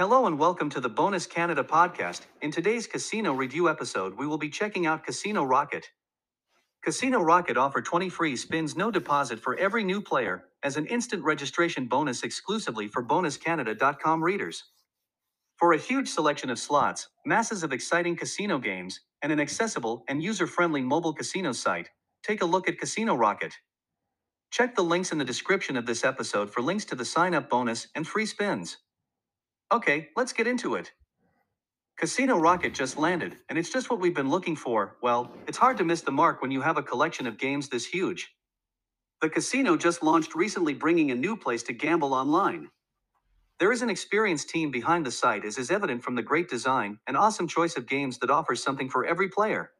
Hello and welcome to the Bonus Canada podcast. In today's casino review episode, we will be checking out Casino Rocket. Casino Rocket offer 20 free spins no deposit for every new player as an instant registration bonus exclusively for bonuscanada.com readers. For a huge selection of slots, masses of exciting casino games, and an accessible and user-friendly mobile casino site, take a look at Casino Rocket. Check the links in the description of this episode for links to the sign-up bonus and free spins. Okay, let's get into it. Casino Rocket just landed, and it's just what we've been looking for. Well, it's hard to miss the mark when you have a collection of games this huge. The casino just launched recently, bringing a new place to gamble online. There is an experienced team behind the site, as is evident from the great design and awesome choice of games that offers something for every player.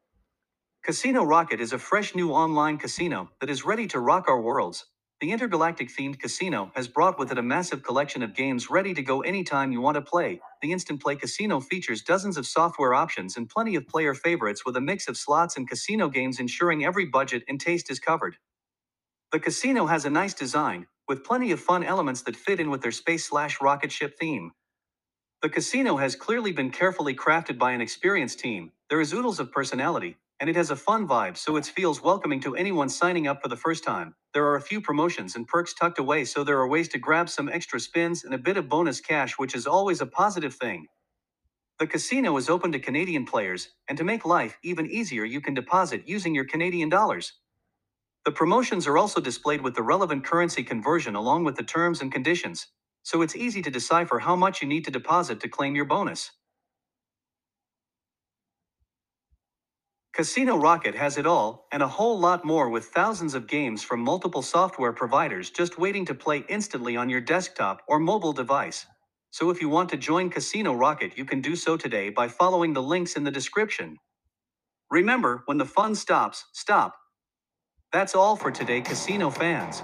Casino Rocket is a fresh new online casino that is ready to rock our worlds. The intergalactic themed casino has brought with it a massive collection of games ready to go anytime you want to play. The Instant Play Casino features dozens of software options and plenty of player favorites with a mix of slots and casino games, ensuring every budget and taste is covered. The casino has a nice design, with plenty of fun elements that fit in with their space slash rocket ship theme. The casino has clearly been carefully crafted by an experienced team. There is oodles of personality, and it has a fun vibe, so it feels welcoming to anyone signing up for the first time. There are a few promotions and perks tucked away, so there are ways to grab some extra spins and a bit of bonus cash, which is always a positive thing. The casino is open to Canadian players, and to make life even easier, you can deposit using your Canadian dollars. The promotions are also displayed with the relevant currency conversion along with the terms and conditions, so it's easy to decipher how much you need to deposit to claim your bonus. Casino Rocket has it all, and a whole lot more with thousands of games from multiple software providers just waiting to play instantly on your desktop or mobile device. So if you want to join Casino Rocket, you can do so today by following the links in the description. Remember, when the fun stops, stop. That's all for today, casino fans.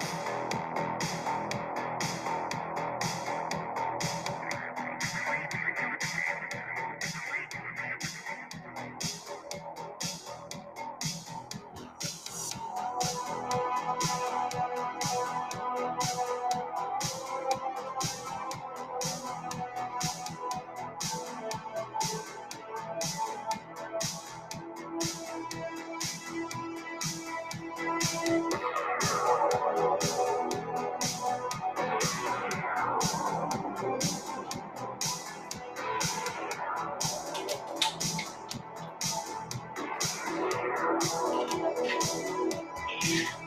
Thank you.